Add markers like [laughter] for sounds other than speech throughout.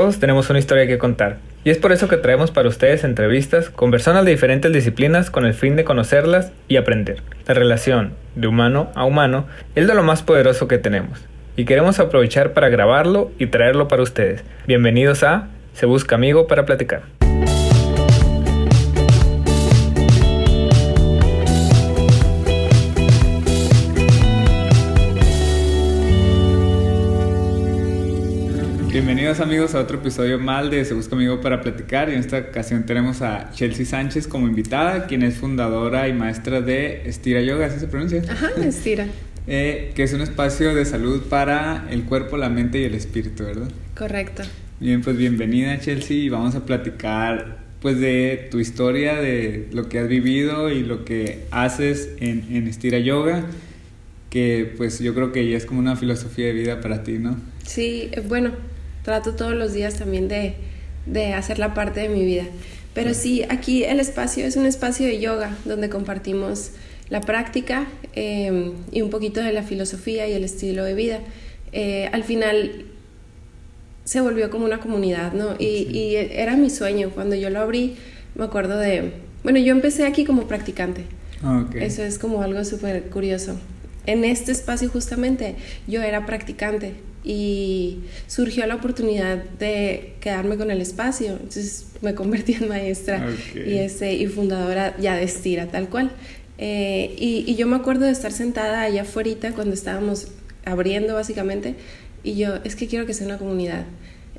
todos tenemos una historia que contar. Y es por eso que traemos para ustedes entrevistas con personas de diferentes disciplinas con el fin de conocerlas y aprender. La relación de humano a humano es de lo más poderoso que tenemos. Y queremos aprovechar para grabarlo y traerlo para ustedes. Bienvenidos a Se Busca Amigo para Platicar. Bienvenidos amigos a otro episodio más de Se Busca Amigo para Platicar y en esta ocasión tenemos a Chelsea Sánchez como invitada, quien es fundadora y maestra de Estira Yoga, ¿así se pronuncia? Ajá, [laughs] Estira. Eh, que es un espacio de salud para el cuerpo, la mente y el espíritu, ¿verdad? Correcto. Bien, pues bienvenida Chelsea y vamos a platicar pues de tu historia, de lo que has vivido y lo que haces en, en Estira Yoga, que pues yo creo que ya es como una filosofía de vida para ti, ¿no? Sí, eh, bueno, trato todos los días también de, de hacerla parte de mi vida. Pero sí, aquí el espacio es un espacio de yoga donde compartimos la práctica eh, y un poquito de la filosofía y el estilo de vida. Eh, al final se volvió como una comunidad, ¿no? Y, y, era mi sueño. Cuando yo lo abrí, me acuerdo de... Bueno, yo empecé aquí como practicante. Okay. Eso es como algo súper curioso. En este espacio justamente yo era practicante y surgió la oportunidad de quedarme con el espacio. Entonces me convertí en maestra okay. y, este, y fundadora ya de Estira, tal cual. Eh, y, y, yo me acuerdo de estar sentada allá afuera cuando estábamos abriendo básicamente y yo, es que quiero que sea una comunidad.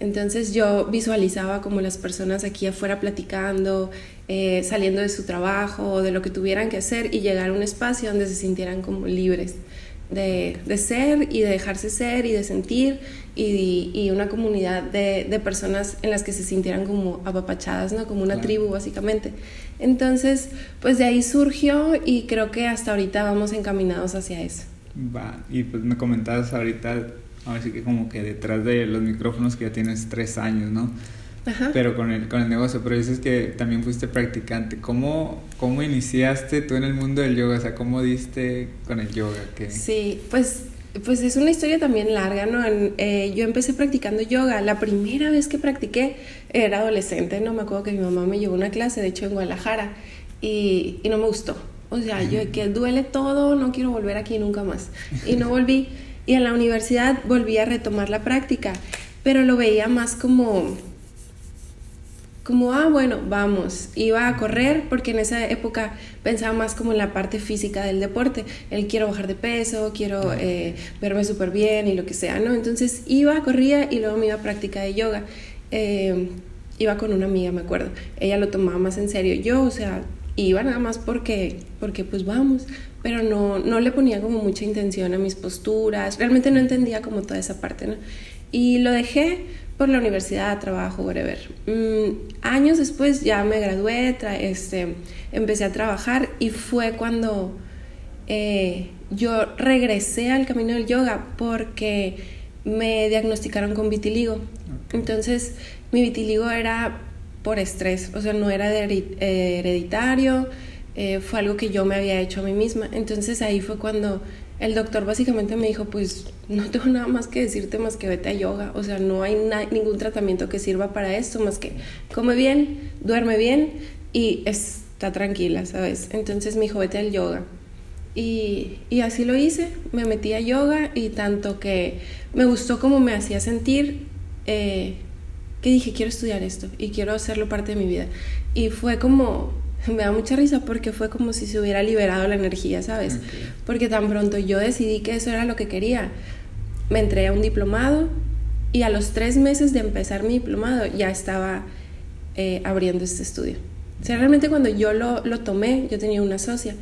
Entonces yo visualizaba como las personas aquí afuera platicando, eh, saliendo de su trabajo o de lo que tuvieran que hacer y llegar a un espacio donde se sintieran como libres de, de ser y de dejarse ser y de sentir y, y una comunidad de, de, personas en las que se sintieran como apapachadas, ¿no? Como una Claro. tribu básicamente. Entonces, pues de ahí surgió y creo que hasta ahorita vamos encaminados hacia eso. Va, y pues me comentabas ahorita, ahora sí que como que detrás de los micrófonos que ya tienes tres años, ¿no? Ajá. Pero con el, con el negocio, pero dices que también fuiste practicante. ¿Cómo, ¿Cómo iniciaste tú en el mundo del yoga? O sea, ¿cómo diste con el yoga? ¿Qué? Sí, pues, pues es una historia también larga, ¿no? En, eh, yo empecé practicando yoga. La primera vez que practiqué era adolescente, ¿no? Me acuerdo que mi mamá me llevó a una clase, de hecho en Guadalajara, y, y no me gustó. O sea, yo que duele todo, no quiero volver aquí nunca más. Y no volví. Y en la universidad volví a retomar la práctica, pero lo veía más como como, ah, bueno, vamos, iba a correr porque en esa época pensaba más como en la parte física del deporte, el quiero bajar de peso, quiero eh, verme súper bien y lo que sea, ¿no? Entonces iba, corría y luego me iba a práctica de yoga. Eh, iba con una amiga, me acuerdo, ella lo tomaba más en serio, yo, o sea, iba nada más porque, porque pues vamos, pero no, no le ponía como mucha intención a mis posturas, realmente no entendía como toda esa parte, ¿no? Y lo dejé por la universidad, trabajo, whatever. Mm, años después ya me gradué, este, empecé a trabajar y fue cuando eh, yo regresé al camino del yoga porque me diagnosticaron con vitiligo. Entonces, mi vitiligo era por estrés, o sea, no era hereditario, eh, fue algo que yo me había hecho a mí misma. Entonces ahí fue cuando el doctor básicamente me dijo, pues no tengo nada más que decirte más que vete a yoga, o sea, no hay ningún tratamiento que sirva para esto más que come bien, duerme bien y está tranquila, ¿sabes? Entonces me dijo, vete al yoga. Y, así lo hice, me metí a yoga y tanto que me gustó como me hacía sentir, eh, que dije, quiero estudiar esto y quiero hacerlo parte de mi vida. Y fue como, [laughs] me da mucha risa porque fue como si se hubiera liberado la energía, ¿sabes? Okay. Porque tan pronto yo decidí que eso era lo que quería, me entré a un diplomado y a los tres meses de empezar mi diplomado ya estaba eh, abriendo este estudio. O sea, realmente cuando yo lo, lo tomé, yo tenía una socia,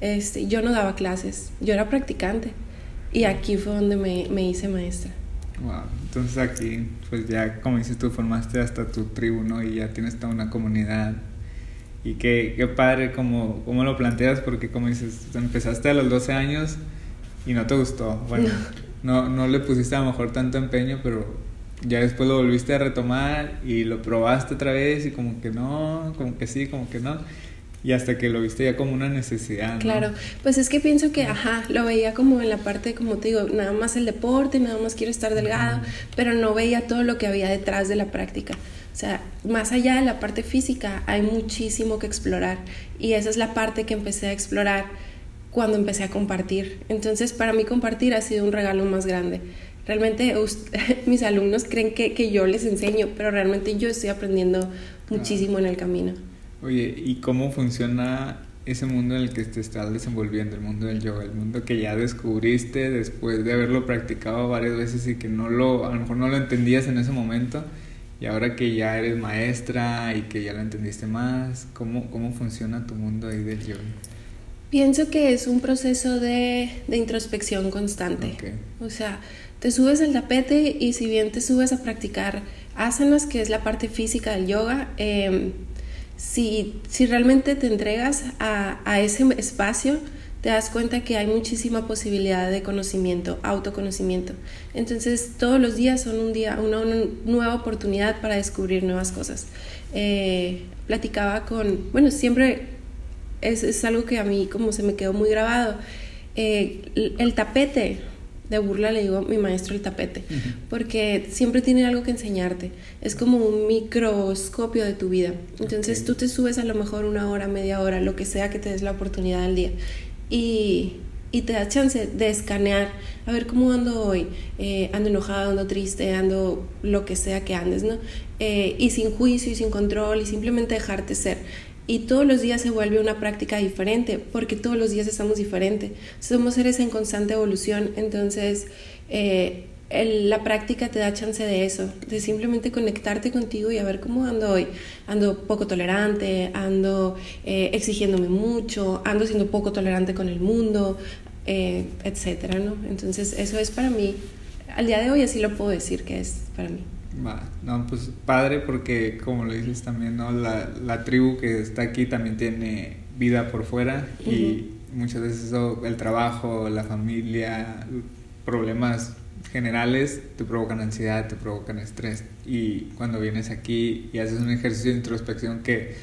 este, yo no daba clases, yo era practicante y aquí fue donde me, me hice maestra. Wow, entonces aquí, pues ya, como dices tú, formaste hasta tu tribu, ¿no? Y ya tienes toda una comunidad. Y qué, qué padre como, como lo planteas, porque como dices, empezaste a los 12 años y no te gustó. Bueno, [laughs] no, no le pusiste a lo mejor tanto empeño, pero ya después lo volviste a retomar y lo probaste otra vez y como que no, como que sí, como que no. y hasta que lo viste ya como una necesidad. Claro, pues es que pienso que, ajá, lo veía como en la parte, como te digo, nada más el deporte, nada más quiero estar delgado, pero no veía todo lo que había detrás de la práctica. O sea, más allá de la parte física, hay muchísimo que explorar y esa es la parte que empecé a explorar cuando empecé a compartir. Entonces, para mí compartir ha sido un regalo más grande. Realmente [laughs] mis alumnos creen que, que yo les enseño, pero realmente yo estoy aprendiendo muchísimo en el camino. Oye, ¿y cómo funciona ese mundo en el que te estás desenvolviendo, el mundo del yoga, el mundo que ya descubriste después de haberlo practicado varias veces y que no lo, a lo mejor no lo entendías en ese momento y ahora que ya eres maestra y que ya lo entendiste más, ¿cómo, cómo funciona tu mundo ahí del yoga? Pienso que es un proceso de, de introspección constante. O sea, te subes al tapete y si bien te subes a practicar asanas, que es la parte física del yoga, eh, si, si realmente te entregas a, a, ese espacio, te das cuenta que hay muchísima posibilidad de conocimiento, autoconocimiento. Entonces, todos los días son un día, una, nueva oportunidad para descubrir nuevas cosas. Eh, platicaba con, bueno, siempre es, es, algo que a mí como se me quedó muy grabado. Eh, el tapete, de burla le digo a mi maestro el tapete, porque siempre tiene algo que enseñarte. Es como un microscopio de tu vida. Entonces tú te subes a lo mejor una hora, media hora, lo que sea que te des la oportunidad al día. Y, y te da chance de escanear, a ver cómo ando hoy, eh, ando enojado, ando triste, ando lo que sea que andes, ¿no? Eh, y sin juicio y sin control y simplemente dejarte ser y todos los días se vuelve una práctica diferente, porque todos los días estamos diferentes. Somos seres en constante evolución, entonces eh, la práctica te da chance de eso, de simplemente conectarte contigo y a ver cómo ando hoy. Ando poco tolerante, ando eh, exigiéndome mucho, ando siendo poco tolerante con el mundo, eh, etcétera, ¿no? Entonces eso es para mí, al día de hoy así lo puedo decir que es para mí. Va, no, pues padre porque como lo dices también, ¿no? La, la tribu que está aquí también tiene vida por fuera y muchas veces eso, el trabajo, la familia, problemas generales te provocan ansiedad, te provocan estrés. Y cuando vienes aquí y haces un ejercicio de introspección que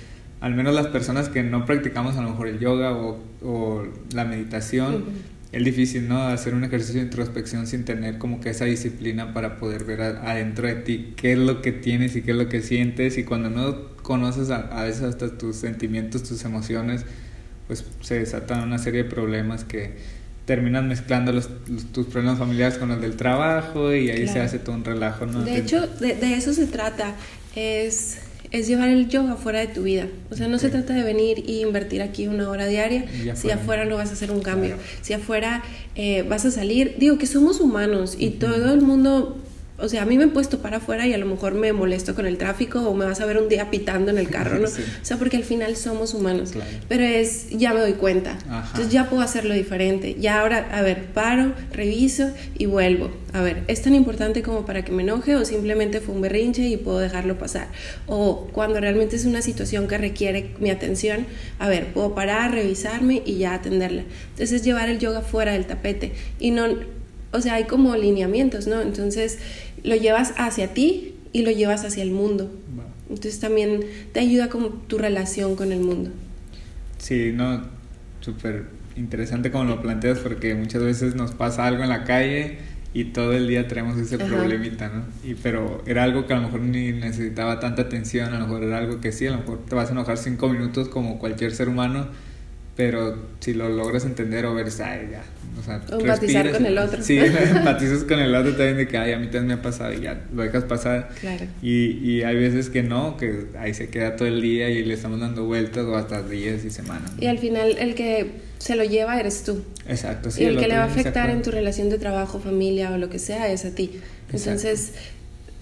al menos las personas que no practicamos a lo mejor el yoga o, o la meditación, es difícil, ¿no? Hacer un ejercicio de introspección sin tener como que esa disciplina para poder ver adentro de ti qué es lo que tienes y qué es lo que sientes. Y cuando no conoces a, a veces hasta tus sentimientos, tus emociones, pues se desatan una serie de problemas que terminan mezclando los, tus problemas familiares con los del trabajo y ahí se hace todo un relajo, ¿no? De hecho, de, de eso se trata, es es llevar el yoga fuera de tu vida. O sea, no se trata de venir y invertir aquí una hora diaria si afuera no vas a hacer un cambio. Si afuera eh, vas a salir, digo que somos humanos y todo el mundo o sea, a mí me he puesto para afuera y a lo mejor me molesto con el tráfico o me vas a ver un día pitando en el carro, ¿no? [laughs] O sea, porque al final somos humanos. Pero es, ya me doy cuenta. Entonces ya puedo hacerlo diferente. Ya ahora, a ver, paro, reviso y vuelvo. A ver, ¿es tan importante como para que me enoje o simplemente fue un berrinche y puedo dejarlo pasar? O cuando realmente es una situación que requiere mi atención, a ver, puedo parar, revisarme y ya atenderla. Entonces es llevar el yoga fuera del tapete y no o sea, hay como lineamientos, ¿no? Entonces lo llevas hacia ti y lo llevas hacia el mundo. Entonces también te ayuda como tu relación con el mundo. Sí, no, súper interesante como lo planteas porque muchas veces nos pasa algo en la calle y todo el día tenemos ese problemita, ¿no? Y, pero era algo que a lo mejor ni necesitaba tanta atención, a lo mejor era algo que sí, a lo mejor te vas a enojar cinco minutos como cualquier ser humano, pero si lo logras entender o ver, ay, ya, o sea, empatizar con el otro. Sí, [laughs] empatizas con el otro también de que, ay, a mí también me ha pasado y ya lo dejas pasar. Claro. Y, y hay veces que no, que ahí se queda todo el día y le estamos dando vueltas o hasta días y semanas. Y al final el que se lo lleva eres tú. Exacto, sí. Y el, que le va a afectar en tu relación de trabajo, familia o lo que sea es a ti. Entonces,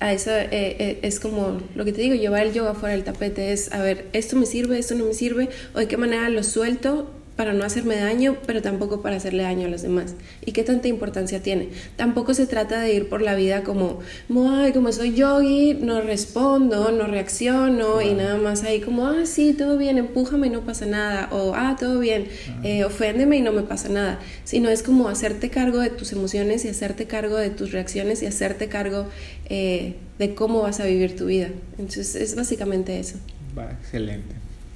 a eso eh, eh, es como lo que te digo, llevar el yoga fuera del tapete es, a ver, esto me sirve, esto no me sirve, o de qué manera lo suelto para no hacerme daño, pero tampoco para hacerle daño a los demás. ¿Y qué tanta importancia tiene? Tampoco se trata de ir por la vida como, Ay, como soy yogi, no respondo, no reacciono y nada más ahí como, ah, sí, todo bien, empújame y no pasa nada, o ah, todo bien, eh, oféndeme y no me pasa nada. Sino es como hacerte cargo de tus emociones y hacerte cargo de tus reacciones y hacerte cargo eh, de cómo vas a vivir tu vida. Entonces es básicamente eso. Va, excelente.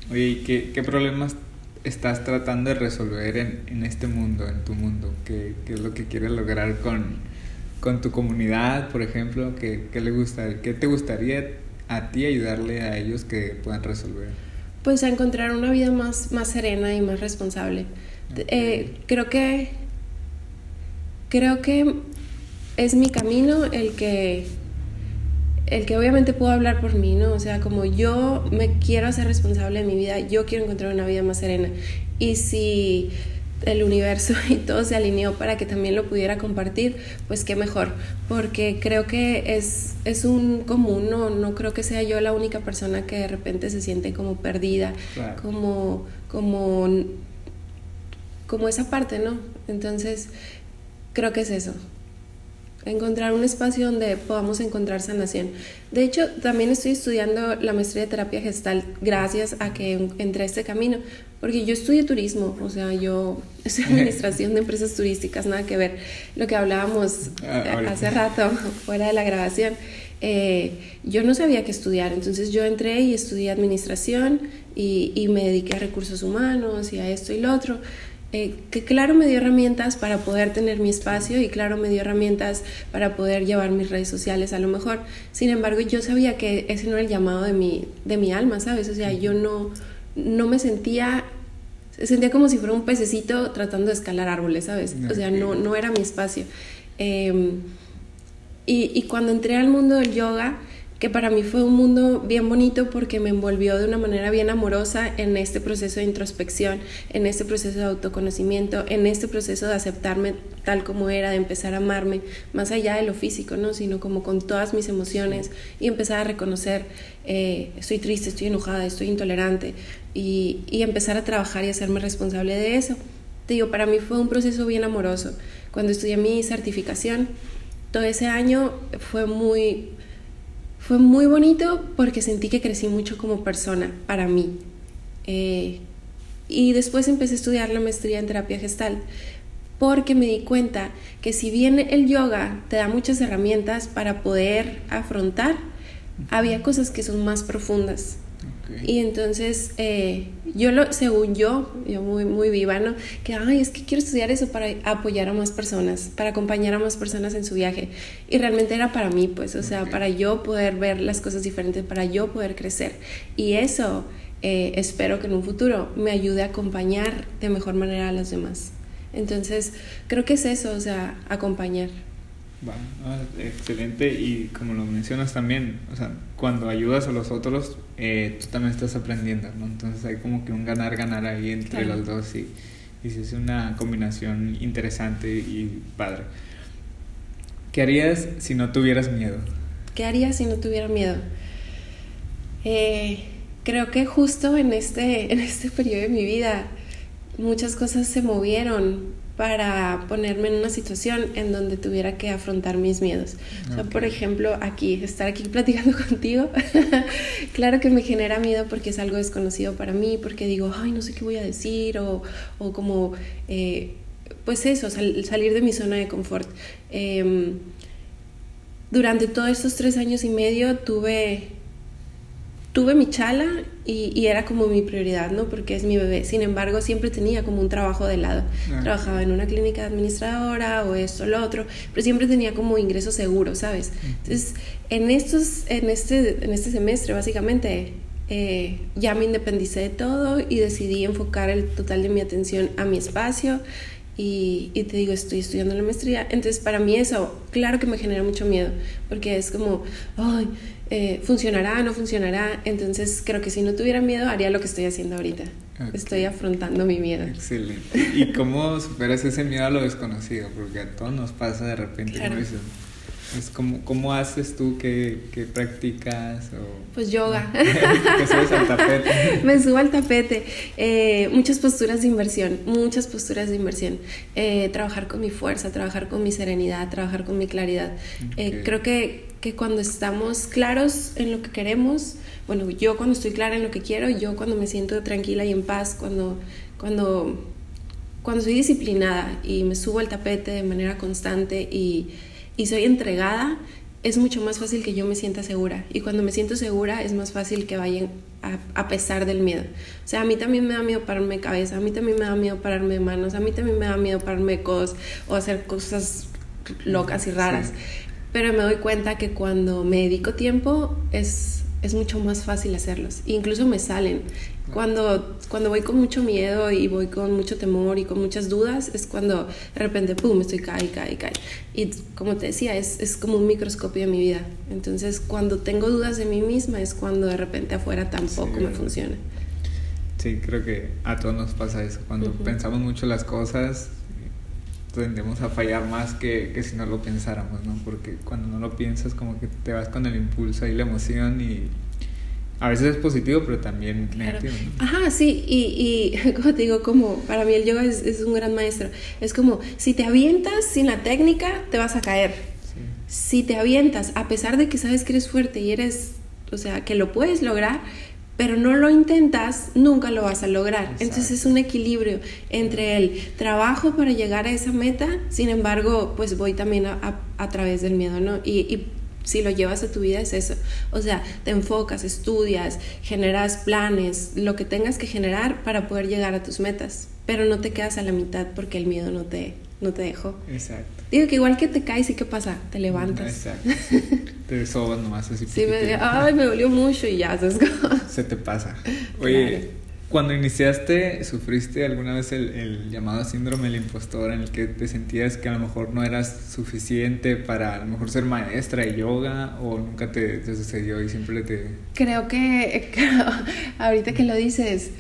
Oye, ¿y qué, qué problemas estás tratando de resolver en, en este mundo, en tu mundo? ¿Qué, qué es lo que quieres lograr con, con tu comunidad, por ejemplo? ¿Qué, qué, le gusta, ¿Qué te gustaría a ti ayudarle a ellos que puedan resolver? Pues a encontrar una vida más, más serena y más responsable. Eh, creo que creo que es mi camino el que el que obviamente puedo hablar por mí, ¿no? O sea, como yo me quiero hacer responsable de mi vida, yo quiero encontrar una vida más serena. Y si el universo [laughs] y todo se alineó para que también lo pudiera compartir, pues qué mejor, porque creo que es, es un común, no, no creo que sea yo la única persona que de repente se siente como perdida, como, como, como esa parte, ¿no? Entonces, creo que es eso encontrar un espacio donde podamos encontrar sanación. De hecho, también estoy estudiando la maestría de terapia gestal gracias a que entré a este camino, porque yo estudié turismo, o sea, yo [laughs] estoy [laughs] administración de empresas turísticas, nada que ver lo que hablábamos ah, hace rato [laughs] fuera de la grabación. Eh, yo no sabía qué estudiar, entonces yo entré y estudié administración y, y me dediqué a recursos humanos y a esto y lo otro. Eh, que claro me dio herramientas para poder tener mi espacio y claro me dio herramientas para poder llevar mis redes sociales a lo mejor. Sin embargo, yo sabía que ese no era el llamado de mi, de mi alma, ¿sabes? O sea, yo no, no me sentía, sentía como si fuera un pececito tratando de escalar árboles, ¿sabes? O sea, no, no era mi espacio. Em, y, y cuando entré al mundo del yoga, que para mí fue un mundo bien bonito porque me envolvió de una manera bien amorosa en este proceso de introspección, en este proceso de autoconocimiento, en este proceso de aceptarme tal como era, de empezar a amarme, más allá de lo físico, ¿no? sino como con todas mis emociones y empezar a reconocer, eh, estoy triste, estoy enojada, estoy intolerante y, y empezar a trabajar y hacerme responsable de eso. Te digo, para mí fue un proceso bien amoroso. Cuando estudié mi certificación, todo ese año fue muy fue muy bonito porque sentí que crecí mucho como persona para mí. Eh, y después empecé a estudiar la maestría en terapia gestal porque me di cuenta que si bien el yoga te da muchas herramientas para poder afrontar, había cosas que son más profundas y entonces, eh, yo lo, según yo, yo muy, muy viva, ¿no? Que, ay, es que quiero estudiar eso para apoyar a más personas, para acompañar a más personas en su viaje. Y realmente era para mí, pues, o sea, para yo poder ver las cosas diferentes, para yo poder crecer. Y eso eh, espero que en un futuro me ayude a acompañar de mejor manera a los demás. Entonces, creo que es eso, o sea, acompañar. Bueno, excelente y como lo mencionas también, o sea, cuando ayudas a los otros, eh, tú también estás aprendiendo, ¿no? Entonces hay como que un ganar-ganar ahí entre los dos y, y es una combinación interesante y padre. ¿Qué harías si no tuvieras miedo? ¿Qué harías si no tuviera miedo? Eh, creo que justo en este, [laughs] en este periodo de mi vida muchas cosas se movieron para ponerme en una situación en donde tuviera que afrontar mis miedos. O sea, por ejemplo, aquí, estar aquí [laughs] platicando contigo, [laughs] claro que me genera miedo porque es algo desconocido para mí, porque digo, ay, no sé qué voy a decir, o, o como, eh, pues eso, salir de mi zona de confort. Em, durante todos estos tres años y medio tuve tuve mi chala y, era como mi prioridad, ¿no? Porque es mi bebé. Sin embargo, siempre tenía como un trabajo de lado. Ah. Trabajaba en una clínica administradora o esto, o lo otro, pero siempre tenía como ingreso seguro, ¿sabes? Entonces, en, estos, en, este, en este semestre, básicamente, eh, ya me independicé de todo y decidí enfocar el total de mi atención a mi espacio. Y, y, te digo, estoy estudiando la maestría. Entonces, para mí eso, claro que me genera mucho miedo, porque es como, ay, eh, funcionará, no funcionará. Entonces creo que si no tuviera miedo haría lo que estoy haciendo ahorita. Estoy afrontando mi miedo. Excelente. ¿Y cómo superas ese miedo a lo desconocido? Porque a todos nos pasa de repente. Como es como, ¿Cómo haces tú? ¿Qué, qué practicas? O... Pues yoga. [laughs] ¿Te subes al tapete? [laughs] Me subo al tapete. Eh, muchas posturas de inversión, muchas posturas de inversión. Eh, trabajar con mi fuerza, trabajar con mi serenidad, trabajar con mi claridad. Eh, creo que, que cuando estamos claros en lo que queremos, bueno, yo cuando estoy clara en lo que quiero, yo cuando me siento tranquila y en paz, cuando, cuando, cuando soy disciplinada y me subo al tapete de manera constante y y soy entregada, es mucho más fácil que yo me sienta segura. Y cuando me siento segura es más fácil que vayan a, pesar del miedo. O sea, a mí también me da miedo pararme cabeza, a mí también me da miedo pararme manos, a mí también me da miedo pararme de codos o hacer cosas locas y raras. Pero me doy cuenta que cuando me dedico tiempo es, es mucho más fácil hacerlos. incluso me salen. Cuando, cuando voy con mucho miedo y voy con mucho temor y con muchas dudas, es cuando de repente, pum, estoy cae, cae, cae. Y como te decía, es, es como un microscopio de mi vida. Entonces, cuando tengo dudas de mí misma, es cuando de repente afuera tampoco me funciona. Sí, creo que a todos nos pasa eso. Cuando pensamos mucho las cosas, tendemos a fallar más que, que, si no lo pensáramos, ¿no? Porque cuando no lo piensas, como que te vas con el impulso y la emoción y a veces es positivo, pero también negativo. Ajá, sí, y, y, [laughs] como te digo, como para mí el yoga es, es, un gran maestro. Es como, si te avientas sin la técnica, te vas a caer. Si te avientas, a pesar de que sabes que eres fuerte y eres, o sea, que lo puedes lograr, pero no lo intentas, nunca lo vas a lograr. Entonces es un equilibrio entre el trabajo para llegar a esa meta, sin embargo, pues voy también a, a, través del miedo, ¿no? Y, y si lo llevas a tu vida es eso. O sea, te enfocas, estudias, generas planes, lo que tengas que generar para poder llegar a tus metas, pero no te quedas a la mitad porque el miedo no te, no te dejó. Exacto. Digo que igual que te caes y qué pasa, te levantas. Exacto. [laughs] te sobas nomás así. Sí, me, ay, me dolió mucho y ya, [laughs] Se te pasa. Oye, cuando iniciaste, ¿sufriste alguna vez el, llamado síndrome del impostor en el que te sentías que a lo mejor no eras suficiente para a lo mejor ser maestra de yoga o nunca te, te sucedió y siempre te... Creo que [laughs] ahorita que lo dices,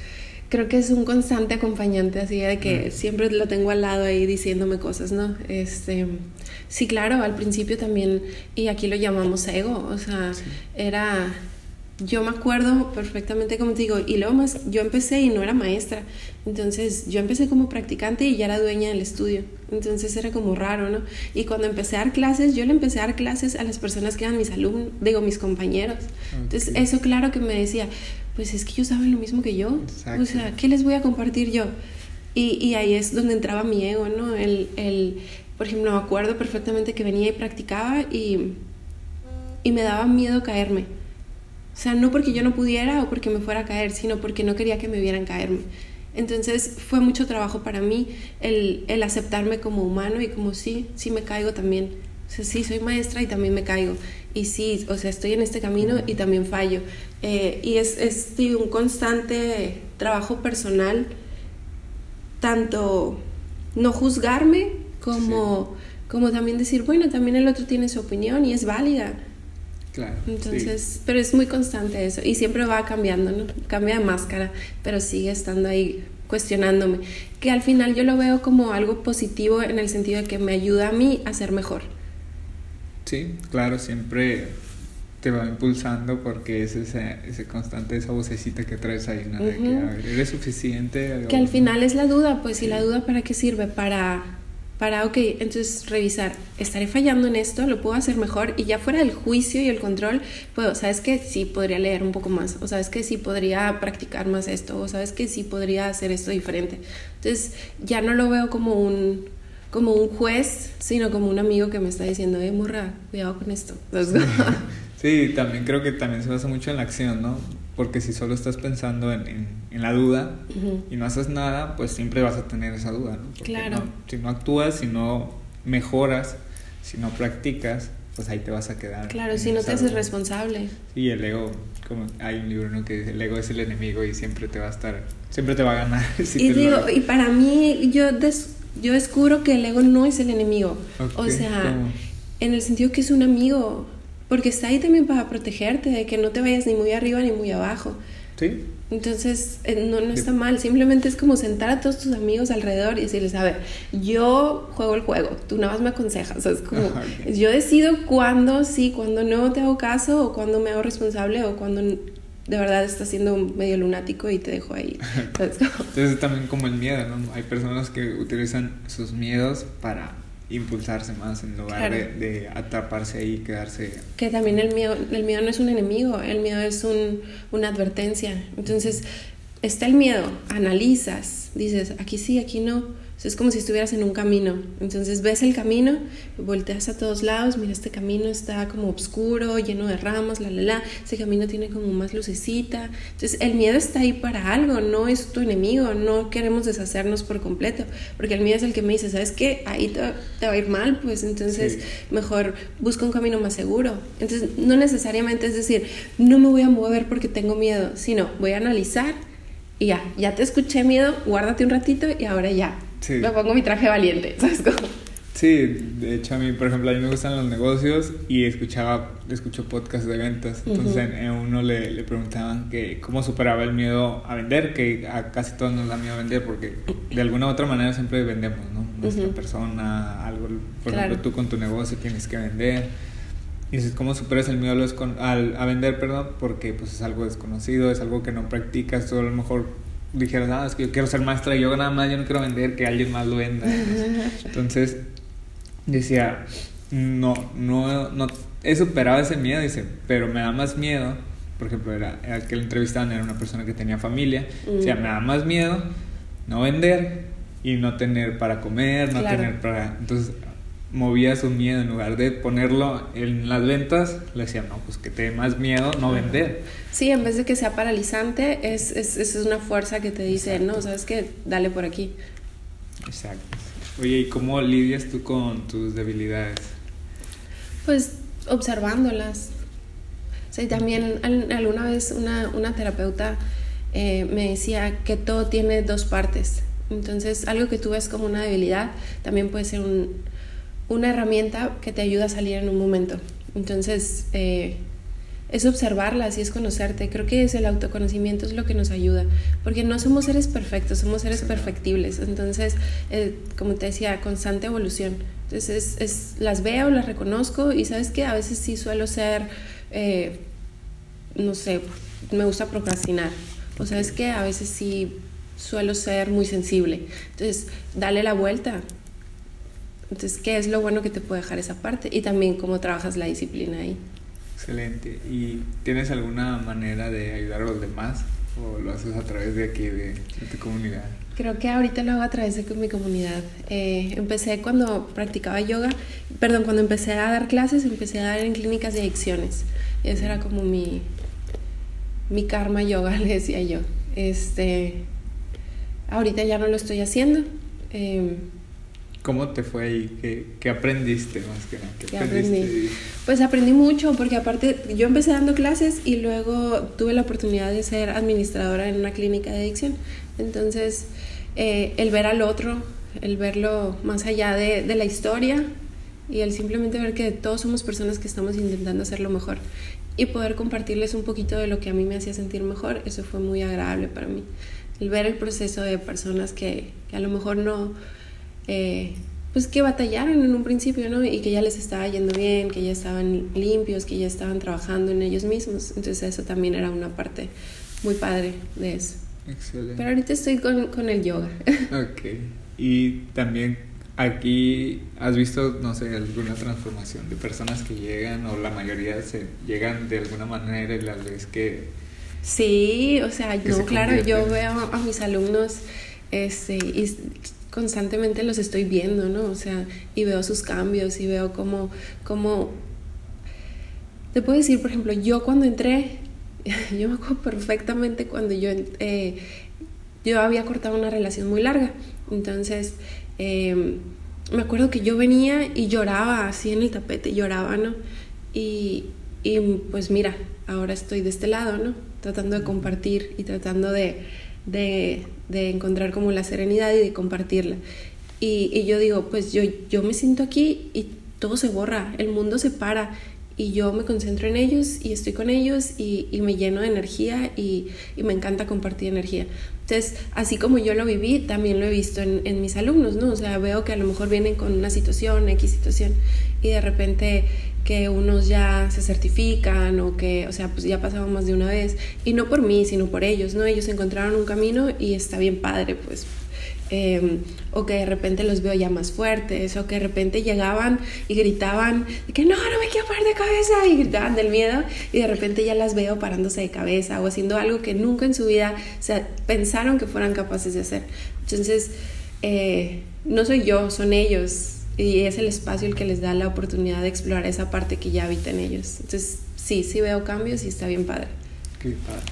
creo que es un constante acompañante así de que siempre lo tengo al lado ahí diciéndome cosas, ¿no? Este, sí, claro, al principio también, y aquí lo llamamos ego, o sea, era yo me acuerdo perfectamente como te digo, y luego más, yo empecé y no era maestra, entonces yo empecé como practicante y ya era dueña del estudio, entonces era como raro, ¿no? Y cuando empecé a dar clases, yo le empecé a dar clases a las personas que eran mis alumnos, digo, mis compañeros. Entonces eso claro que me decía, pues es que ellos saben lo mismo que yo, o sea, ¿qué les voy a compartir yo? Y, y ahí es donde entraba mi ego, ¿no? El, el, por ejemplo, me acuerdo perfectamente que venía y practicaba y, y me daba miedo caerme o sea, no porque yo no pudiera o porque me fuera a caer, sino porque no quería que me vieran caerme. Entonces fue mucho trabajo para mí el, el aceptarme como humano y como sí, sí me caigo también. O sea, sí, soy maestra y también me caigo. Y sí, o sea, estoy en este camino y también fallo. Eh, y es, es un constante trabajo personal, tanto no juzgarme como, como también decir, bueno, también el otro tiene su opinión y es válida. Claro. Entonces, pero es muy constante eso y siempre va cambiando, ¿no? Cambia de máscara, pero sigue estando ahí cuestionándome, que al final yo lo veo como algo positivo en el sentido de que me ayuda a mí a ser mejor. Sí, claro, siempre te va impulsando porque es ese, ese constante, esa vocecita que traes ahí, ¿no? De que eres suficiente. Que al final es la duda, pues, ¿y la duda para qué sirve? Para para, ok, entonces revisar, estaré fallando en esto, lo puedo hacer mejor y ya fuera del juicio y el control, puedo, sabes que sí podría leer un poco más, o sabes que sí podría practicar más esto, o sabes que sí podría hacer esto diferente. Entonces ya no lo veo como un, como un juez, sino como un amigo que me está diciendo, eh, morra, cuidado con esto. [laughs] Sí, también creo que también se basa mucho en la acción, ¿no? Porque si solo estás pensando en, en, la duda y no haces nada, pues siempre vas a tener esa duda, ¿no? claro. si no actúas, si no mejoras, si no practicas, pues ahí te vas a quedar. Claro, si no te haces responsable. Sí, el ego, como hay un libro ¿no? que dice, el ego es el enemigo y siempre te va a estar, siempre te va a ganar. [laughs] y digo, y para mí, yo, yo descubro que el ego no es el enemigo. o sea, en el sentido que es un amigo porque está ahí también para protegerte de que no te vayas ni muy arriba ni muy abajo. Sí. Entonces, eh, no, no está mal, simplemente es como sentar a todos tus amigos alrededor y decirles, a ver, yo juego el juego, tú nada más me aconsejas, o sea, es como, yo decido cuándo sí, cuándo no te hago caso, o cuándo me hago responsable, o cuándo de verdad estás siendo medio lunático y te dejo ahí. [laughs] Entonces, también como el miedo, ¿no? Hay personas que utilizan sus miedos para impulsarse más en lugar de, de, atraparse ahí y quedarse. Que también el miedo, el miedo no es un enemigo, el miedo es un, una advertencia. Entonces, está el miedo, analizas, dices, aquí sí, aquí no, es como si estuvieras en un camino. Entonces ves el camino, volteas a todos lados, mira, este camino está como oscuro, lleno de ramas, la, la, la. Ese camino tiene como más lucecita. Entonces el miedo está ahí para algo, no es tu enemigo, no queremos deshacernos por completo. Porque el miedo es el que me dice, ¿sabes qué? Ahí te, va a ir mal, pues entonces mejor busca un camino más seguro. Entonces no necesariamente es decir, no me voy a mover porque tengo miedo, sino voy a analizar y ya, ya te escuché miedo, guárdate un ratito y ahora ya, me pongo mi traje valiente, ¿sabes cómo? Sí, de hecho a mí, por ejemplo, a mí me gustan los negocios y escuchaba, escucho podcasts de ventas. Entonces en, uno le, le, preguntaban que cómo superaba el miedo a vender, que a casi todos nos da miedo a vender porque de alguna u otra manera siempre vendemos, ¿no? Nuestra persona, algo, por ejemplo, tú con tu negocio tienes que vender. Y dices, ¿cómo superas el miedo a, a vender, perdón? Porque pues es algo desconocido, es algo que no practicas, tú a lo mejor dijeras, ah, es que yo quiero ser maestra yoga nada más, yo no quiero vender, que alguien más lo venda. [laughs] Entonces decía, no, no, no, he superado ese miedo, dice, pero me da más miedo, por ejemplo, era, el que le entrevistaban era una persona que tenía familia, o sea, me da más miedo no vender y no tener para comer, no tener para... Entonces movía su miedo en lugar de ponerlo en las ventas, le decía, no, pues que te dé más miedo no vender. Sí, en vez de que sea paralizante, es, es, es una fuerza que te dice, no, sabes que dale por aquí. Exacto. Oye, ¿y cómo lidias tú con tus debilidades? Pues observándolas. O sea, también alguna vez una, una terapeuta eh, me decía que todo tiene dos partes. Entonces, algo que tú ves como una debilidad también puede ser un, una herramienta que te ayuda a salir en un momento. Entonces, eh, es observarlas y es conocerte. Creo que es el autoconocimiento es lo que nos ayuda, porque no somos seres perfectos, somos seres perfectibles. Entonces, eh, como te decía, constante evolución. Entonces, es, las veo, las reconozco y sabes que a veces sí suelo ser, eh, no sé, me gusta procrastinar. O sabes que a veces sí suelo ser muy sensible. Entonces, dale la vuelta, entonces, ¿qué es lo bueno que te puede dejar esa parte? Y también cómo trabajas la disciplina ahí. Excelente. ¿Y tienes alguna manera de ayudar a los demás? ¿O lo haces a través de aquí, de, tu comunidad? Creo que ahorita lo hago a través de mi comunidad. Eh, empecé cuando practicaba yoga, perdón, cuando empecé a dar clases, empecé a dar en clínicas de adicciones. Y ese era como mi, mi karma yoga, [laughs] le decía yo. Este, ahorita ya no lo estoy haciendo. Eh, ¿Cómo te fue ahí? ¿Qué, qué aprendiste más que nada? ¿Qué, aprendí? Pues aprendí mucho porque aparte yo empecé dando clases y luego tuve la oportunidad de ser administradora en una clínica de adicción. Entonces, eh, el ver al otro, el verlo más allá de, de, la historia y el simplemente ver que todos somos personas que estamos intentando hacerlo mejor y poder compartirles un poquito de lo que a mí me hacía sentir mejor, eso fue muy agradable para mí. El ver el proceso de personas que, que a lo mejor no eh, pues que batallaron en un principio, ¿no? Y que ya les estaba yendo bien, que ya estaban limpios, que ya estaban trabajando en ellos mismos. Entonces eso también era una parte muy padre de eso. Excelente. Pero ahorita estoy con, con el yoga. [laughs] Ok. Y también aquí has visto, no sé, alguna transformación de personas que llegan o la mayoría se llegan de alguna manera y las ves que... Sí, o sea, yo, claro, yo veo a mis alumnos este, y constantemente los estoy viendo, ¿no? O sea, y veo sus cambios y veo cómo, cómo... Te puedo decir, por ejemplo, yo cuando entré, [laughs] yo me acuerdo perfectamente cuando yo, eh, yo había cortado una relación muy larga, entonces em, me acuerdo que yo venía y lloraba así en el tapete, lloraba, ¿no? Y, y pues mira, ahora estoy de este lado, ¿no? Tratando de compartir y tratando de, de, de encontrar como la serenidad y de compartirla. Y, y, yo digo, pues yo, yo me siento aquí y todo se borra, el mundo se para y yo me concentro en ellos y estoy con ellos y, y me lleno de energía y, y, me encanta compartir energía. Entonces, así como yo lo viví, también lo he visto en, en, mis alumnos, ¿no? O sea, veo que a lo mejor vienen con una situación, X situación, y de repente que unos ya se certifican o que, o sea, pues ya pasamos más de una vez. Y no por mí, sino por ellos, ¿no? Ellos encontraron un camino y está bien padre, pues. Eh, o que de repente los veo ya más fuertes, o que de repente llegaban y gritaban que no, no me quiero parar de cabeza, y gritaban del miedo, y de repente ya las veo parándose de cabeza o haciendo algo que nunca en su vida o sea, pensaron que fueran capaces de hacer. Entonces, eh, no soy yo, son ellos. Y es el espacio el que les da la oportunidad de explorar esa parte que ya habita en ellos. Entonces, sí, sí veo cambios y está bien padre. Qué padre.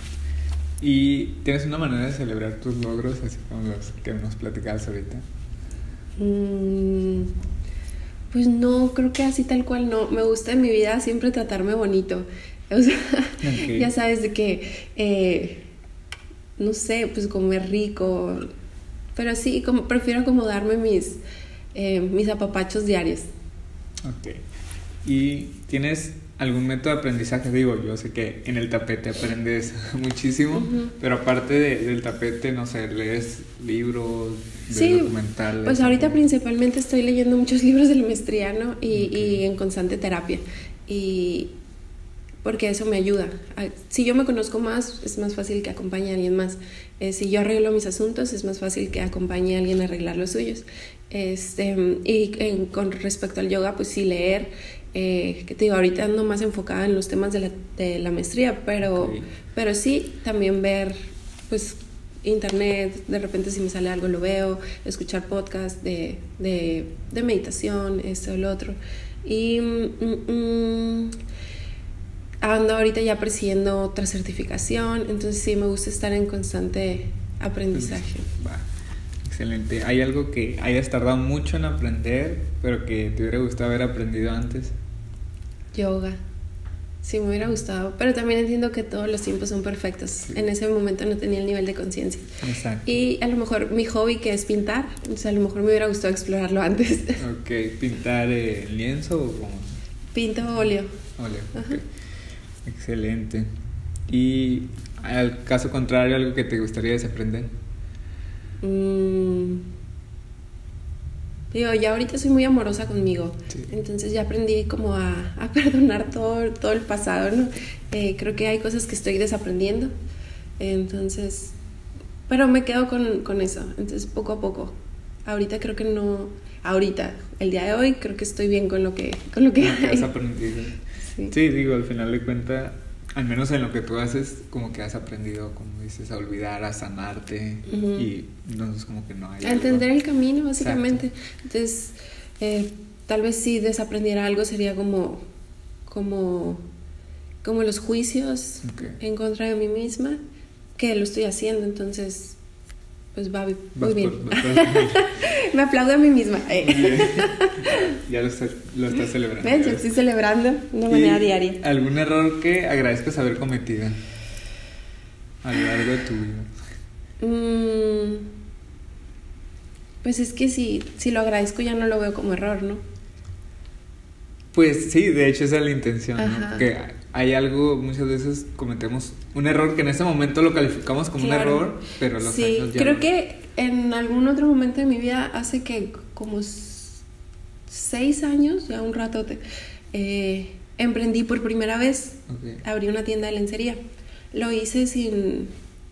¿Y tienes una manera de celebrar tus logros, así como los que nos platicabas ahorita? Mm, pues no, creo que así tal cual no. Me gusta en mi vida siempre tratarme bonito. [laughs] O sea, ya sabes de que, eh, no sé, pues comer rico. Pero sí, como, prefiero acomodarme mis, eh, mis apapachos diarios. Ok. ¿Y tienes algún método de aprendizaje? Digo, yo sé que en el tapete aprendes [laughs] muchísimo, pero aparte del tapete, no sé, lees libros, sí, documentales. Pues ahorita principalmente estoy leyendo muchos [laughs] libros del maestría, ¿no? Y, y en constante terapia. Y porque eso me ayuda. Si yo me conozco más, es más fácil que acompañe a alguien más. Eh, si yo arreglo mis asuntos, es más fácil que acompañe a alguien a arreglar los suyos. Este, y con respecto al yoga, pues sí, leer. Eh, que te digo, ahorita ando más enfocada en los temas de la, de la maestría, pero, pero sí, también ver, pues, internet, de repente si me sale algo lo veo, escuchar podcast de, de, de meditación, esto o lo otro. Y... Mm, mm, ando ahorita ya persiguiendo otra certificación, entonces sí me gusta estar en constante aprendizaje. Excelente. ¿Hay algo que hayas tardado mucho en aprender, pero que te hubiera gustado haber aprendido antes? Yoga. Sí, me hubiera gustado, pero también entiendo que todos los tiempos son perfectos. En ese momento no tenía el nivel de conciencia. Exacto. Y a lo mejor mi hobby que es pintar, o sea, a lo mejor me hubiera gustado explorarlo antes. [laughs] Ok, ¿pintar en lienzo o cómo? Pinto óleo. Óleo. Excelente. ¿Y al caso contrario, algo que te gustaría desaprender? Mm. Digo, ya ahorita soy muy amorosa conmigo, entonces ya aprendí como a, a, [laughs] perdonar todo, todo el pasado, ¿no? Eh, creo que hay cosas que estoy desaprendiendo, entonces, pero me quedo con, con eso, entonces poco a poco. Ahorita creo que no, ahorita, el día de hoy creo que estoy bien con lo que, con lo que, has aprendido. Sí. digo, al final de cuentas, al menos en lo que tú haces, como que has aprendido, como dices, a olvidar, a sanarte y entonces como que no hay... A entender el camino, básicamente. Entonces, eh, tal vez si desaprendiera algo sería como, como, como los juicios en contra de mí misma, que lo estoy haciendo, entonces pues va muy bien. [laughs] Me aplaudo a mí misma. Eh. ya lo estás, lo estás celebrando. Yo estoy celebrando de una manera diaria. ¿Algún error que agradezcas haber cometido a lo largo de tu vida? Mm, pues es que si, si lo agradezco ya no lo veo como error, ¿no? Pues sí, de hecho esa es la intención, ¿no? Hay algo, muchas veces cometemos un error que en ese momento lo calificamos como un error, pero los sí, creo que en algún otro momento de mi vida, hace que como seis años, ya un rato, eh, emprendí por primera vez, abrí una tienda de lencería. Lo hice sin,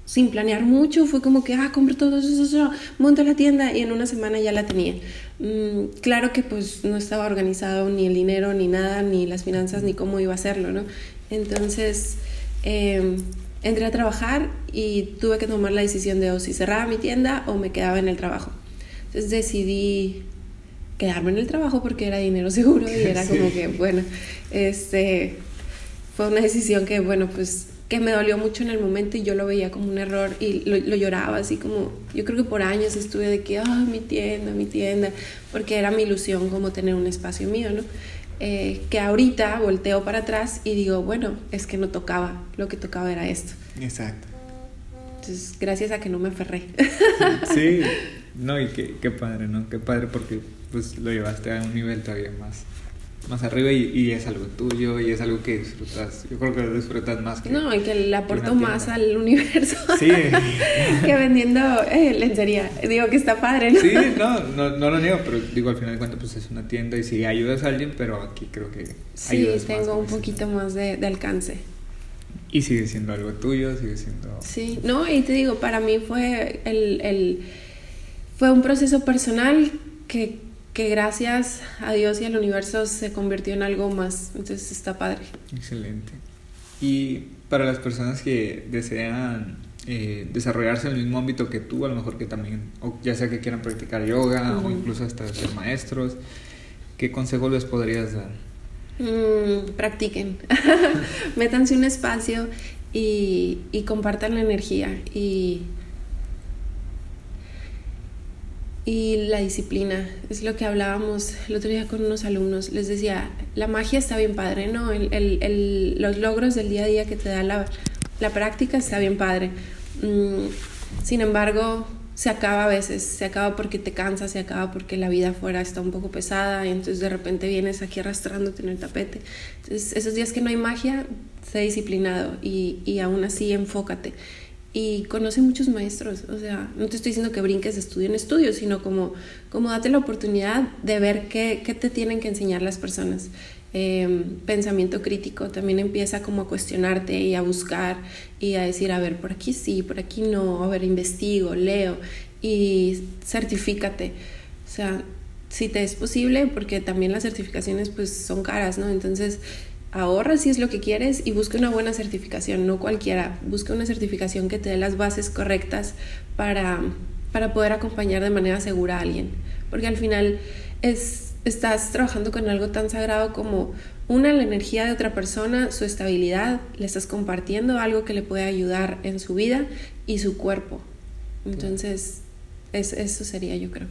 sin planear mucho, fue como que, ah, compro todo eso, eso, monto la tienda y en una semana ya la tenía. Mm, claro que pues no estaba organizado ni el dinero, ni nada, ni las finanzas, ni cómo iba a hacerlo, ¿no? Entonces em, entré a trabajar y tuve que tomar la decisión de o si cerraba mi tienda o me quedaba en el trabajo. Entonces decidí quedarme en el trabajo porque era dinero seguro y era [laughs] como que, bueno, este, fue una decisión que, bueno, pues que me dolió mucho en el momento y yo lo veía como un error y lo, lloraba así como, yo creo que por años estuve de que, ah, mi tienda, mi tienda, porque era mi ilusión como tener un espacio mío, ¿no? Eh, que ahorita volteo para atrás y digo, bueno, es que no tocaba, lo que tocaba era esto. Exacto. Entonces, gracias a que no me aferré. [laughs] Sí, [laughs] no, y qué, qué padre, ¿no? Qué padre porque pues lo llevaste a un nivel todavía más más arriba y, es algo tuyo y es algo que disfrutas. Yo creo que lo disfrutas más que. No, y que le aporto más al universo. Sí. [laughs] que vendiendo eh, lencería. Digo que está padre, ¿no? Sí, no, no, lo niego, pero digo, al final de cuentas, pues es una tienda y si ayudas a alguien, pero aquí creo que. Sí, tengo un poquito más de, de, alcance. Y sigue siendo algo tuyo, sigue siendo. Sí, no, y te digo, para mí fue el, el fue un proceso personal que que gracias a Dios y al universo se convirtió en algo más. Entonces está padre. Excelente. Y para las personas que desean eh, desarrollarse en el mismo ámbito que tú, a lo mejor que también, o ya sea que quieran practicar yoga o incluso hasta ser maestros, ¿qué consejo les podrías dar? Mm, practiquen, [laughs] métanse un espacio y, y compartan la energía y y la disciplina. Es lo que hablábamos el otro día con unos alumnos. Les decía, la magia está bien padre, ¿no? El, el, los logros del día a día que te da la, la práctica está bien padre. Mm, sin embargo, se acaba a veces, se acaba porque te cansas, se acaba porque la vida afuera está un poco pesada y entonces de repente vienes aquí arrastrándote en el tapete. Entonces, esos días que no hay magia, sé disciplinado y, y aún así enfócate y conoce muchos maestros. O sea, no te estoy diciendo que brinques de estudio en estudio, sino como, como date la oportunidad de ver qué, qué te tienen que enseñar las personas. Em, pensamiento crítico también empieza como a cuestionarte y a buscar y a decir, a ver, por aquí sí, por aquí no, a ver, investigo, leo y certifícate. O sea, si te es posible, porque también las certificaciones pues son caras, ¿no? Entonces, ahorra si es lo que quieres y busca una buena certificación, no cualquiera, busca una certificación que te dé las bases correctas para, para poder acompañar de manera segura a alguien, porque al final es, estás trabajando con algo tan sagrado como una, la energía de otra persona, su estabilidad, le estás compartiendo algo que le puede ayudar en su vida y su cuerpo. Entonces, es, eso sería yo creo.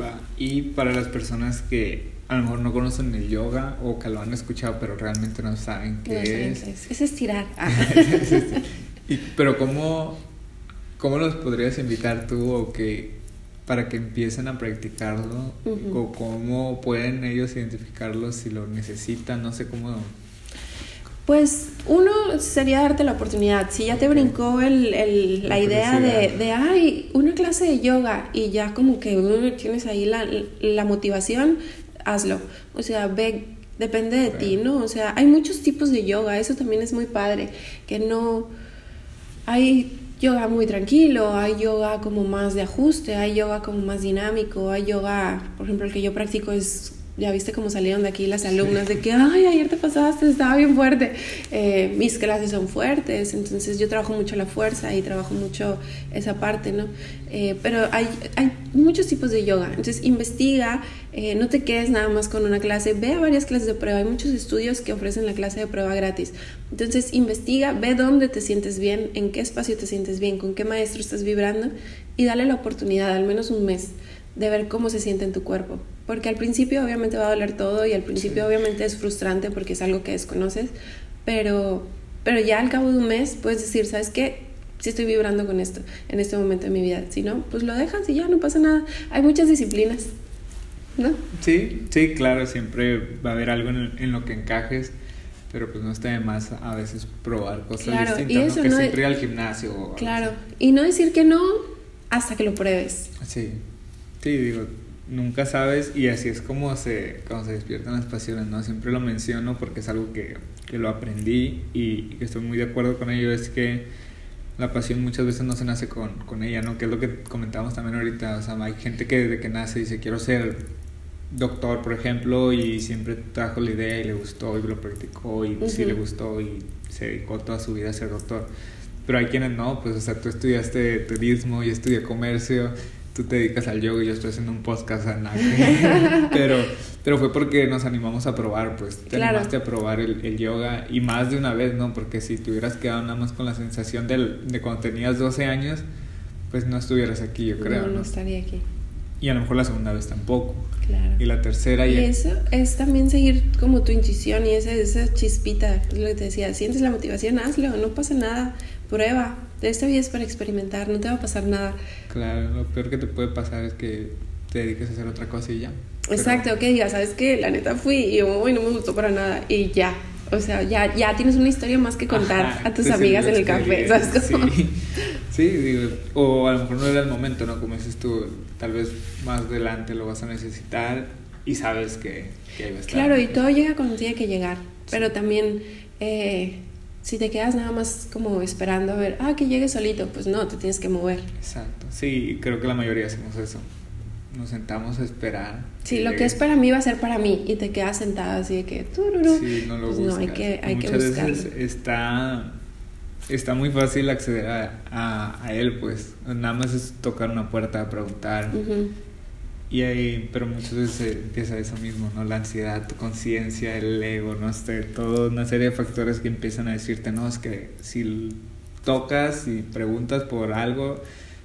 Va, y para las personas que a lo mejor no conocen el yoga o que lo han escuchado pero realmente no saben qué es. es. estirar. [laughs] pero ¿cómo, ¿cómo los podrías invitar tú o que para que empiecen a practicarlo o cómo pueden ellos identificarlo si lo necesitan? No sé cómo... Pues uno sería darte la oportunidad. Si ya te brincó el, el, la, idea de, de, ay, una clase de yoga y ya como que uh, tienes ahí la, la motivación, hazlo. O sea, ve, depende de ti, ¿no? O sea, hay muchos tipos de yoga, eso también es muy padre, que no hay yoga muy tranquilo, hay yoga como más de ajuste, hay yoga como más dinámico, hay yoga, por ejemplo, el que yo practico es ya viste cómo salieron de aquí las alumnas de que, ay, ayer te pasaste, estaba bien fuerte. Eh, mis clases son fuertes, entonces yo trabajo mucho la fuerza y trabajo mucho esa parte, ¿no? Eh, pero hay, hay muchos tipos de yoga, entonces investiga, eh, no te quedes nada más con una clase, ve a varias clases de prueba, hay muchos estudios que ofrecen la clase de prueba gratis. Entonces investiga, ve dónde te sientes bien, en qué espacio te sientes bien, con qué maestro estás vibrando y dale la oportunidad, al menos un mes, de ver cómo se siente en tu cuerpo porque al principio obviamente va a doler todo y al principio obviamente es frustrante porque es algo que desconoces, pero, pero ya al cabo de un mes puedes decir, ¿sabes qué? Si estoy vibrando con esto en este momento de mi vida. Si no, pues lo dejas y ya no pasa nada. Hay muchas disciplinas, ¿no? Sí, sí, claro, siempre va a haber algo en, lo que encajes pero pues no está de más a veces probar cosas distintas, y eso, ¿no? que siempre ir al gimnasio. claro, y no decir que no hasta que lo pruebes. Sí, sí, digo, nunca sabes y así es como se, como se despiertan las pasiones, ¿no? Siempre lo menciono porque es algo que, que lo aprendí y, que estoy muy de acuerdo con ello, es que la pasión muchas veces no se nace con, con ella, ¿no? Que es lo que comentamos también ahorita, o sea, hay gente que desde que nace dice quiero ser doctor, por ejemplo, y siempre trajo la idea y le gustó y lo practicó y sí le gustó y se dedicó toda su vida a ser doctor. Pero hay quienes no, pues, o sea, tú estudiaste turismo y estudié comercio tú te dedicas al yoga y yo estoy haciendo un podcast a nadie. [laughs] pero, pero fue porque nos animamos a probar, pues te animaste a probar el, el, yoga y más de una vez, ¿no? Porque si te hubieras quedado nada más con la sensación del, de cuando tenías 12 años, pues no estuvieras aquí, yo creo. No, no, estaría aquí. Y a lo mejor la segunda vez tampoco. Claro. Y la tercera y... Y eso es también seguir como tu intuición y esa, esa chispita, es lo que te decía, sientes la motivación, hazlo, no pasa nada, prueba, esta vida es para experimentar, no te va a pasar nada. Claro, lo peor que te puede pasar es que te dediques a hacer otra cosa y ya. Exacto, que digas, ¿sabes qué? La neta fui y yo, no me gustó para nada y ya. O sea, ya, ya tienes una historia más que contar a tus amigas en el café, ¿sabes Sí, sí digo, o a lo mejor no era el momento, ¿no? Como dices tú, tal vez más adelante lo vas a necesitar y sabes que, que ahí va a estar. Claro, y todo llega cuando tiene que llegar, pero también... Eh, si te quedas nada más como esperando a ver, ah, que llegue solito, pues no, te tienes que mover. Exacto, sí, creo que la mayoría hacemos eso. nos sentamos a esperar. Sí, lo que es para mí va a ser para mí y te quedas sentada así de que... Sí, no lo pues No, hay que, hay Muchas veces está, está muy fácil acceder a, a, él, pues nada más es tocar una puerta, preguntar. Y ahí, pero muchas veces empieza eso mismo, ¿no? La ansiedad, tu conciencia, el ego, no sé, toda una serie de factores que empiezan a decirte, no, es que si tocas y preguntas por algo,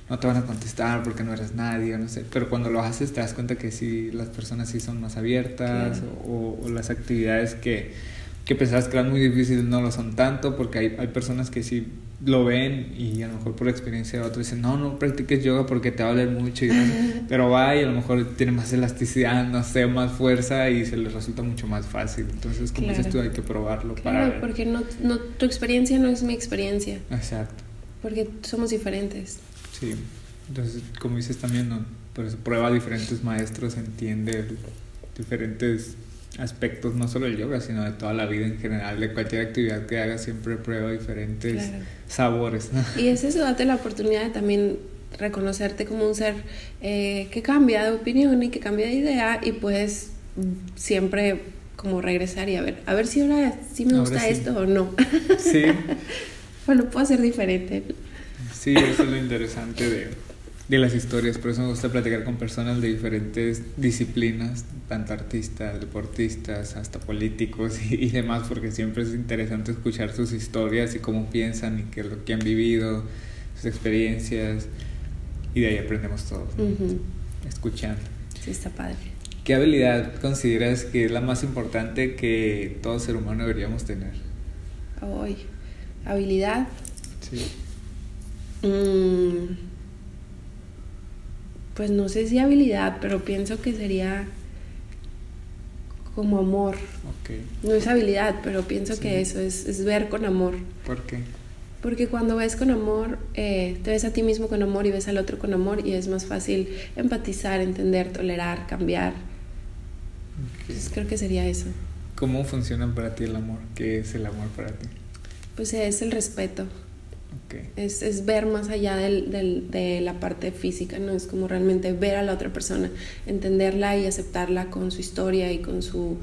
no te van a contestar porque no eres nadie, no sé. Pero cuando lo haces te das cuenta que sí, las personas sí son más abiertas o, las actividades que, que pensabas que eran muy difíciles no lo son tanto porque hay, hay personas que sí lo ven y a lo mejor por experiencia de otros dicen, no, no practiques yoga porque te va a doler mucho, y [laughs] pero va y a lo mejor tiene más elasticidad, no sé, más fuerza y se les resulta mucho más fácil. Entonces, como dices tú, hay que probarlo claro, para porque no, no, tu experiencia no es mi experiencia. Exacto. Porque somos diferentes. Sí, entonces como dices también, ¿no? por eso prueba diferentes maestros, entiende diferentes aspectos, no solo del yoga, sino de toda la vida en general, de cualquier actividad que hagas, siempre prueba diferentes sabores. Y es eso, date la oportunidad de también reconocerte como un ser eh, que cambia de opinión y que cambia de idea y puedes siempre como regresar y a ver, a ver si ahora sí me gusta esto o no. Sí. [laughs] bueno, puedo ser diferente. Sí, eso es lo interesante de, de, las historias. Por eso me gusta platicar con personas de diferentes disciplinas, tanto artistas, deportistas, hasta políticos [laughs] y, demás, porque siempre es interesante escuchar sus historias y cómo piensan y qué es lo que han vivido, sus experiencias. Y de ahí aprendemos todo, escuchando. Sí, está padre. ¿Qué habilidad consideras que es la más importante que todo ser humano deberíamos tener? Hoy, habilidad. Sí. Mm, pues no sé si habilidad, pero pienso que sería como amor. No es habilidad, pero pienso que eso es, ver con amor. ¿Por qué? Porque cuando ves con amor, eh, te ves a ti mismo con amor y ves al otro con amor y es más fácil empatizar, entender, tolerar, cambiar. creo que sería eso. ¿Cómo funciona para ti el amor? ¿Qué es el amor para ti? Pues es el respeto. Es, es, ver más allá del, del, de la parte física, ¿no? Es como realmente ver a la otra persona, entenderla y aceptarla con su historia y con su,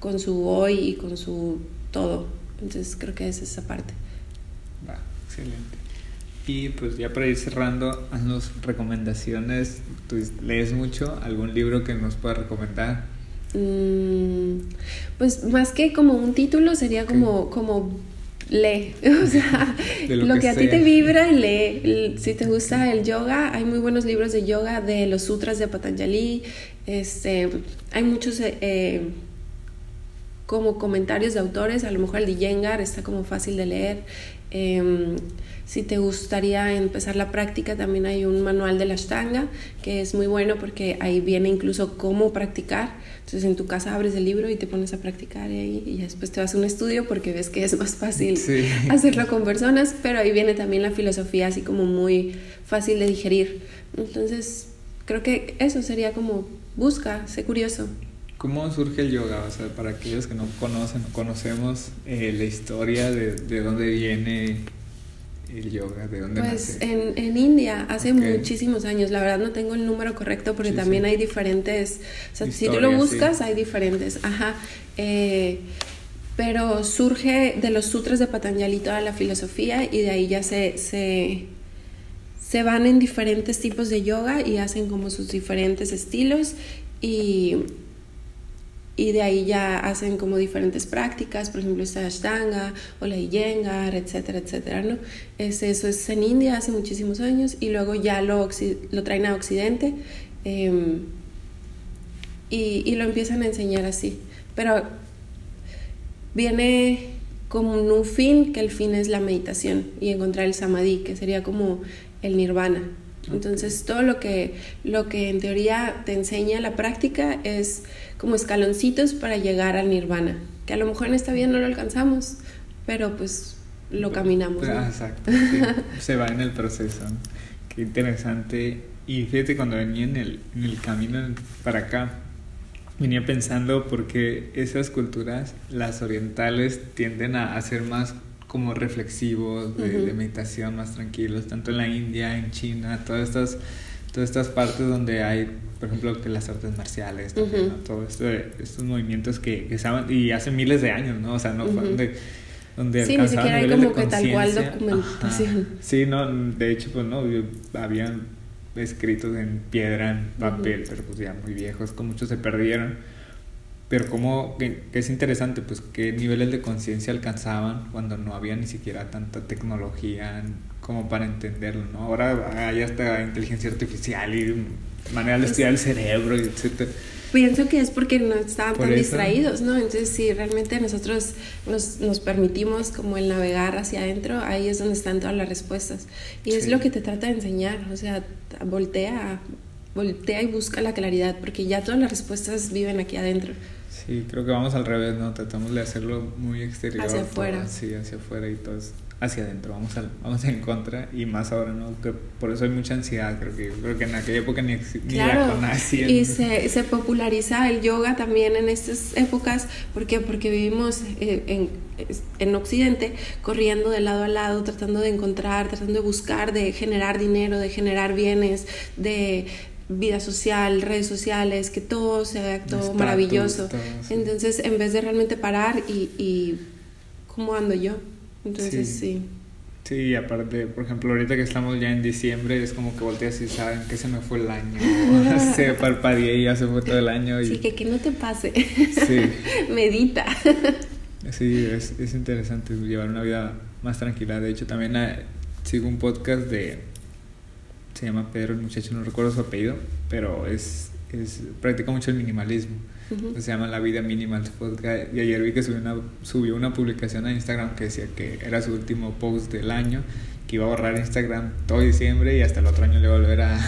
con su hoy y con su todo. Entonces creo que es esa parte. Va, excelente. Y pues ya para ir cerrando, haznos recomendaciones. ¿Tú lees mucho? ¿Algún libro que nos pueda recomendar? Mm, pues más que como un título, sería como, como lee. [laughs] O sea, lo, que, a ti te vibra, lee. Si te gusta el yoga, hay muy buenos libros de yoga de los sutras de Patanjali. Este, hay muchos eh, eh, como comentarios de autores. A lo mejor el de Yengar está como fácil de leer. Em, si te gustaría empezar la práctica, también hay un manual de la Ashtanga que es muy bueno porque ahí viene incluso cómo practicar. Entonces en tu casa abres el libro y te pones a practicar y, y después te vas a un estudio porque ves que es más fácil [laughs] hacerlo con personas, pero ahí viene también la filosofía así como muy fácil de digerir. Entonces creo que eso sería como busca, sé curioso. ¿Cómo surge el yoga? O sea, para aquellos que no conocen o conocemos eh, la historia de, de dónde viene el yoga? ¿De dónde pues En, en India, hace muchísimos años. La verdad no tengo el número correcto porque también hay diferentes. O sea, si tú lo buscas, hay diferentes. Ajá. Eh, pero surge de los sutras de Patanjali toda la filosofía y de ahí ya se, se, se van en diferentes tipos de yoga y hacen como sus diferentes estilos y y de ahí ya hacen como diferentes prácticas, por ejemplo esta Ashtanga o la Iyengar, etcétera, etcétera, ¿no? Es, eso es en India hace muchísimos años y luego ya lo, lo traen a Occidente em, y, y, lo empiezan a enseñar así. Pero viene como un fin, que el fin es la meditación y encontrar el samadhi, que sería como el nirvana. Entonces todo lo que, lo que en teoría te enseña la práctica es como escaloncitos para llegar al nirvana, que a lo mejor en esta vida no lo alcanzamos, pero pues lo caminamos. Exacto, [laughs] se va en el proceso. Qué interesante. Y fíjate, cuando venía en el, en el camino para acá, venía pensando porque esas culturas, las orientales, tienden a, ser más como reflexivos, de, de meditación, más tranquilos, tanto en la India, en China, todas estas todas estas partes donde hay, por ejemplo, que las artes marciales, también, ¿no? todo esto, estos movimientos que, que estaban, y hace miles de años, ¿no? O sea, no fue donde, donde sí, ni siquiera hay como que tal cual documentación. Sí, no, de hecho, pues no, habían escritos en piedra, en papel, pero pues ya muy viejos, con muchos se perdieron. Pero como que, es interesante, pues qué niveles de conciencia alcanzaban cuando no había ni siquiera tanta tecnología como para entenderlo, ¿no? Ahora hay hasta inteligencia artificial y manera de estudiar el cerebro, etc. Pienso que es porque no estaban tan distraídos, ¿no? Entonces, si realmente nosotros nos, nos, permitimos como el navegar hacia adentro, ahí es donde están todas las respuestas. Y es lo que te trata de enseñar, o sea, voltea, voltea y busca la claridad, porque ya todas las respuestas viven aquí adentro. Sí, creo que vamos al revés, ¿no? Tratamos de hacerlo muy exterior. Hacia afuera. sí, hacia afuera y todo hacia adentro, vamos, al, vamos en contra y más ahora, ¿no? Que por eso hay mucha ansiedad, creo que, creo que en aquella época ni, claro, ni la Y se, se, populariza el yoga también en estas épocas, ¿por qué? Porque vivimos eh, en, en Occidente corriendo de lado a lado, tratando de encontrar, tratando de buscar, de generar dinero, de generar bienes, de vida social, redes sociales, que todo sea todo maravilloso. Entonces, en vez de realmente parar y, y cómo ando yo, entonces sí. sí. aparte, por ejemplo, ahorita que estamos ya en diciembre, es como que volteas y saben que se me fue el año, [laughs] se parpadeé y ya se fue todo el año. Y... Sí, que, que no te pase. Sí. [laughs] Medita. sí, es, es interesante llevar una vida más tranquila. De hecho, también eh, sigo un podcast de se llama Pedro el muchacho, no recuerdo su apellido, pero es, es practica mucho el minimalismo. Se llama La Vida Minimal podcast. Y ayer vi que subió una, subió una publicación a Instagram que decía que era su último post del año, que iba a borrar Instagram todo diciembre y hasta el otro año le a [laughs] volver a...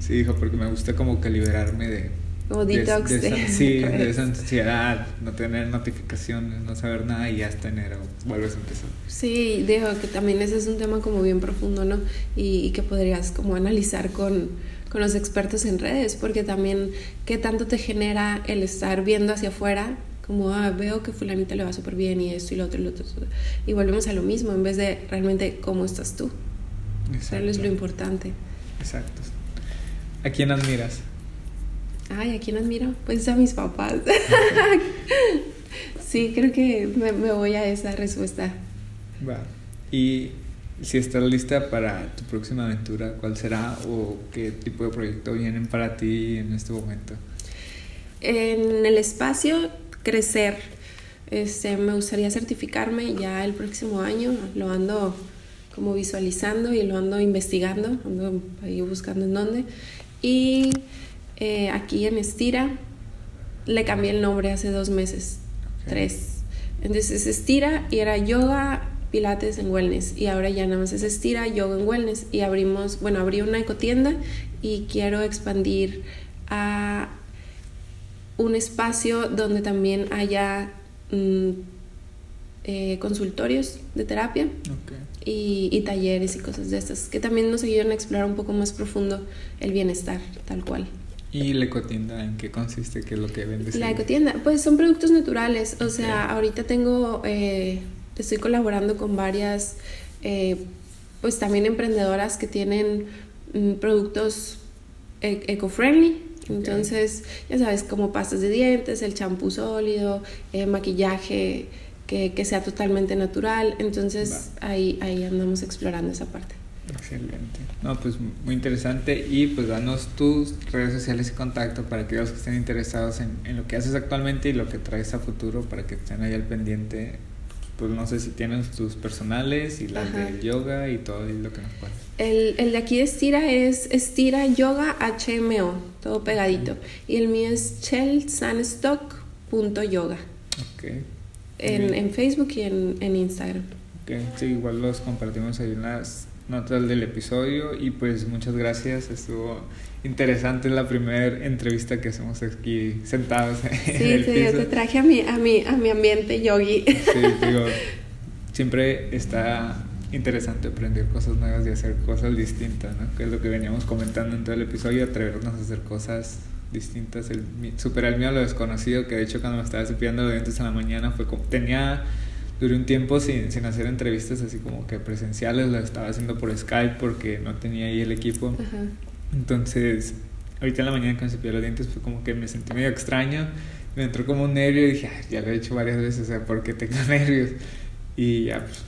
sí, dijo, porque me gusta como que liberarme de... O detox de, [laughs] Sí, de esa ansiedad, no tener notificaciones, no saber nada y hasta enero vuelves a empezar. Sí, digo que también ese es un tema como bien profundo, ¿no? Y, y que podrías como analizar con con los expertos en redes, porque también qué tanto te genera el estar viendo hacia afuera, como, ah, veo que fulanita le va súper bien y esto y lo otro y lo otro. Y volvemos a lo mismo, en vez de realmente cómo estás tú. Eso es lo importante. Exacto. ¿A quién admiras? Ay, ¿a quién admiro? Pues a mis papás. [laughs] sí, creo que me, me voy a esa respuesta. Va. ¿Y si estás lista para tu próxima aventura, ¿cuál será o qué tipo de proyecto vienen para ti en este momento? En el espacio, crecer. Este, me gustaría certificarme ya el próximo año, lo ando como visualizando y lo ando investigando, ando ahí buscando en dónde. Y eh, aquí en Estira le cambié el nombre hace dos meses, tres. Entonces Estira y era yoga, pilates en wellness y ahora ya nada más es estira, yoga en wellness y abrimos, bueno, abrí una ecotienda y quiero expandir a un espacio donde también haya mm, eh, consultorios de terapia y, y, talleres y cosas de estas que también nos ayudan a explorar un poco más profundo el bienestar tal cual. ¿Y la ecotienda en qué consiste? ¿Qué es lo que vendes? La ecotienda, pues son productos naturales. O sea, ahorita tengo eh, estoy colaborando con varias, eh, pues también emprendedoras que tienen mm, productos e-, eco-friendly. Entonces, ya sabes, como pastas de dientes, el champú sólido, eh, maquillaje que, que, sea totalmente natural. Entonces, ahí, ahí andamos explorando esa parte. Excelente. No, pues muy interesante. Y pues danos tus redes sociales y contacto para que los que estén interesados en, en, lo que haces actualmente y lo que traes a futuro para que estén ahí al pendiente pues no sé si tienes tus personales y las del yoga y todo lo que nos puedes. El, el, de aquí de Estira es Estira Yoga HMO, todo pegadito. Y el mío es chelsanstock.yoga. Ok. En, en, Facebook y en, en Instagram. Ok, sí, igual los compartimos ahí en las notas del episodio y pues muchas gracias, estuvo interesante la primera entrevista que hacemos aquí sentados. [laughs] Sí, en te traje a mi, a, mi, a mi ambiente yogi. Sí, digo, siempre está interesante aprender cosas nuevas y hacer cosas distintas, ¿no? Que es lo que veníamos comentando en todo el episodio, atrevernos a hacer cosas distintas, el, superar el miedo a lo desconocido, que de hecho cuando me estaba cepillando los dientes en la mañana fue como, tenía duré un tiempo sin, sin, hacer entrevistas así como que presenciales, lo estaba haciendo por Skype porque no tenía ahí el equipo. Entonces, ahorita en la mañana cuando cepillé los dientes fue como que me sentí medio extraño, me entró como un nervio y dije, ya lo he hecho varias veces, o sea, ¿por qué tengo [laughs] nervios? Y ya, pues,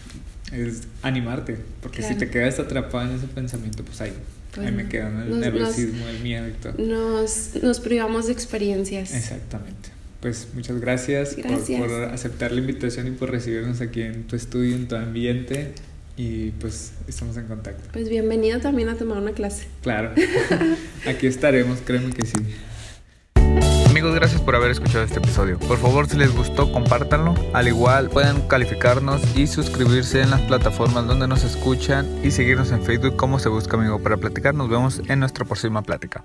es animarte, porque si te quedas atrapado en ese pensamiento, pues ahí, ahí me quedo, el nerviosismo, el miedo y todo. Nos, nos privamos de experiencias. Exactamente. Pues muchas gracias, Por, por, aceptar la invitación y por recibirnos aquí en tu estudio, en tu ambiente. Y pues estamos en contacto. Pues bienvenido también a tomar una clase. Claro, [laughs] aquí estaremos, créeme que sí. Amigos, gracias por haber escuchado este episodio. Por favor, si les gustó, compártanlo. Al igual, pueden calificarnos y suscribirse en las plataformas donde nos escuchan y seguirnos en Facebook como se busca amigo para platicar. Nos vemos en nuestra próxima plática.